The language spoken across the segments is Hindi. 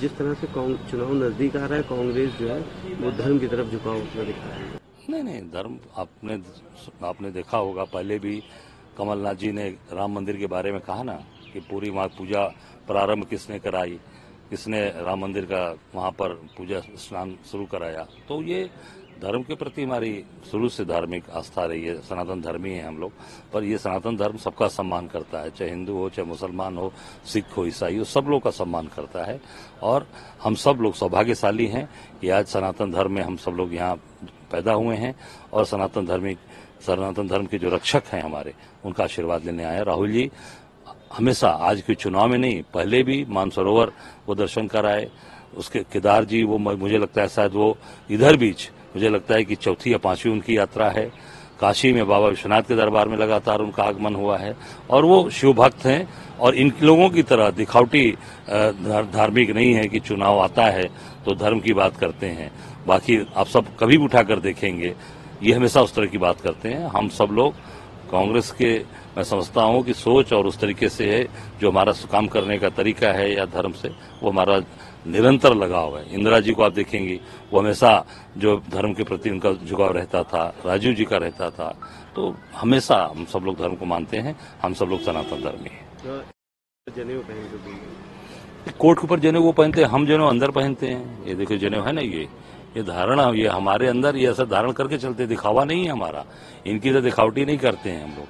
जिस तरह से चुनाव नज़दीक आ रहा है, कांग्रेस जो है, वो धर्म की तरफ़ झुकाव उसमें दिखा रही है। नहीं नहीं, धर्म आपने आपने देखा होगा, पहले भी कमलनाथ जी ने राम मंदिर के बारे में कहा ना कि पूरी वहाँ पूजा प्रारंभ किसने कराई? किसने राम मंदिर का वहाँ पर पूजा स्नान शुरू कराया? तो ये धर्म के प्रति हमारी शुरू से धार्मिक आस्था रही है, सनातन धर्मी है हम लोग, पर ये सनातन धर्म सबका सम्मान करता है, चाहे हिंदू हो, चाहे मुसलमान हो, सिख हो, ईसाई हो, सब लोग का सम्मान करता है। और हम सब लोग सौभाग्यशाली हैं कि आज सनातन धर्म में हम सब लोग यहाँ पैदा हुए हैं, और सनातन धर्मी, सनातन धर्म के जो रक्षक हैं हमारे, उनका आशीर्वाद लेने आए राहुल जी, हमेशा आज के चुनाव में नहीं, पहले भी मानसरोवर वो दर्शन कराए, उसके केदार जी, वो मुझे लगता है शायद वो इधर बीच मुझे लगता है कि चौथी या पांचवी उनकी यात्रा है। काशी में बाबा विश्वनाथ के दरबार में लगातार उनका आगमन हुआ है। और वो शिव भक्त हैं और इन लोगों की तरह दिखावटी धार्मिक नहीं है कि चुनाव आता है तो धर्म की बात करते हैं। बाकी आप सब कभी भी उठाकर देखेंगे, ये हमेशा उस तरह की बात करते हैं। हम सब लोग, कांग्रेस के, मैं समझता हूँ कि सोच और उस तरीके से है, जो हमारा काम करने का तरीका है या धर्म से, वो हमारा निरंतर लगाव है। इंदिरा जी को आप देखेंगे वो हमेशा जो धर्म के प्रति उनका झुकाव रहता था राजीव जी का रहता था तो हमेशा हम सब लोग धर्म को मानते हैं हम सब लोग सनातन धर्मी हैं। कोट के ऊपर जनेऊ वो पहनते हैं हम जनेऊ अंदर पहनते हैं। ये देखो जनेऊ है ना ये? ये धारणा ये हमारे अंदर ये ऐसा धारण करके चलते दिखावा नहीं है हमारा। इनकी तो दिखावटी नहीं करते हैं हम लोग।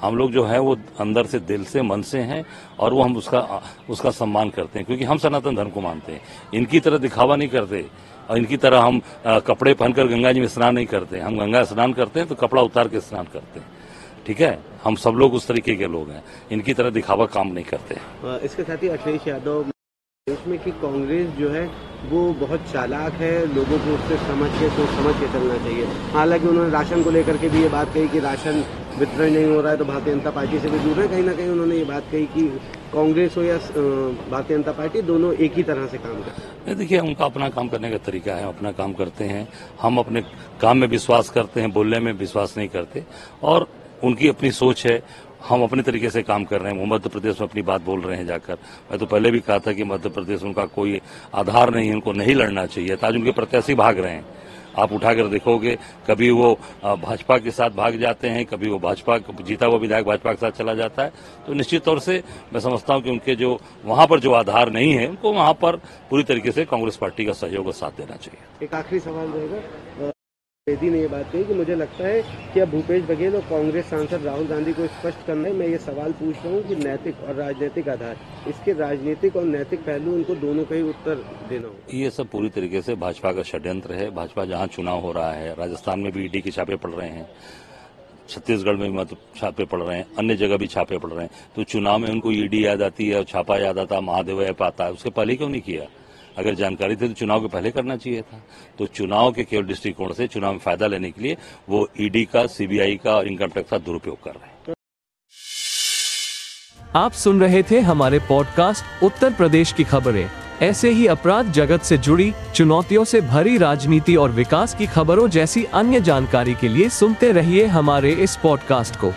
हम लोग जो है वो अंदर से दिल से मन से हैं और वो हम उसका उसका सम्मान करते हैं क्योंकि हम सनातन धर्म को मानते हैं। इनकी तरह दिखावा नहीं करते। और इनकी तरह हम आ, कपड़े पहनकर गंगा जी में स्नान नहीं करते। हम गंगा स्नान करते हैं तो कपड़ा उतार के स्नान करते हैं। ठीक है? हम सब लोग उस तरीके के लोग हैं। इनकी तरह दिखावा काम नहीं करते। इसके साथ ही अखिलेश यादव इसमें कि कांग्रेस जो है वो बहुत चालाक है लोगों को उससे समझ के सोच समझ के चलना चाहिए। हालाँकि उन्होंने राशन को लेकर के भी ये बात कही कि राशन वितरण नहीं हो रहा है तो भारतीय जनता पार्टी से भी दूर है। कहीं ना कहीं उन्होंने ये बात कही कि कांग्रेस हो या भारतीय जनता पार्टी, दोनों एक ही तरह से काम करते देखिए, उनका अपना काम करने का तरीका है, अपना काम करते हैं। हम अपने काम में विश्वास करते हैं, बोलने में विश्वास नहीं करते। और उनकी अपनी सोच है, हम अपने तरीके से काम कर रहे हैं। वो मध्य प्रदेश में अपनी बात बोल रहे हैं जाकर। मैं तो पहले भी कहा था कि मध्य प्रदेश उनका कोई आधार नहीं उनको नहीं लड़ना चाहिए। आज उनके प्रत्याशी भाग रहे। हैं आप उठाकर देखोगे, कभी वो भाजपा के साथ भाग जाते हैं, कभी वो भाजपा जीता हुआ विधायक भाजपा के साथ चला जाता है। तो निश्चित तौर से मैं समझता हूँ कि उनके जो, वहाँ पर जो आधार नहीं है, उनको वहाँ पर पूरी तरीके से कांग्रेस पार्टी का सहयोग और साथ देना चाहिए। एक आखिरी सवाल रहेगा। बेदी ने ये बात कही कि मुझे लगता है कि अब भूपेश बघेल और कांग्रेस सांसद राहुल गांधी को स्पष्ट करना है मैं ये सवाल पूछ रहा हूँ कि नैतिक और राजनीतिक आधार, इसके राजनीतिक और नैतिक पहलू, उनको दोनों का ही उत्तर देना हो ये सब पूरी तरीके से भाजपा का षड्यंत्र है। भाजपा जहाँ चुनाव हो रहा है, राजस्थान में भी ईडी के छापे पड़ रहे हैं, छत्तीसगढ़ में मतलब छापे पड़ रहे हैं, अन्य जगह भी छापे पड़ रहे हैं। तो चुनाव में उनको ईडी याद आती है, और छापा याद आता, महादेव ऐप आता है। उसके पहले क्यों नहीं किया? अगर जानकारी थी तो चुनाव के पहले करना चाहिए था। तो चुनाव के केवल दृष्टिकोण से चुनाव में फ़ायदा लेने के लिए वो ईडी का सीबीआई का और इनकम टैक्स का दुरुपयोग कर रहे हैं। आप सुन रहे थे हमारे पॉडकास्ट उत्तर प्रदेश की खबरें। ऐसे ही अपराध जगत से जुड़ी चुनौतियों से भरी राजनीति और विकास की खबरों जैसी अन्य जानकारी के लिए सुनते रहिए हमारे इस पॉडकास्ट को।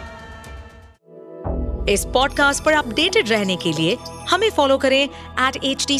इस पॉडकास्ट पर अपडेटेड रहने के लिए हमें फॉलो करें एट एच डी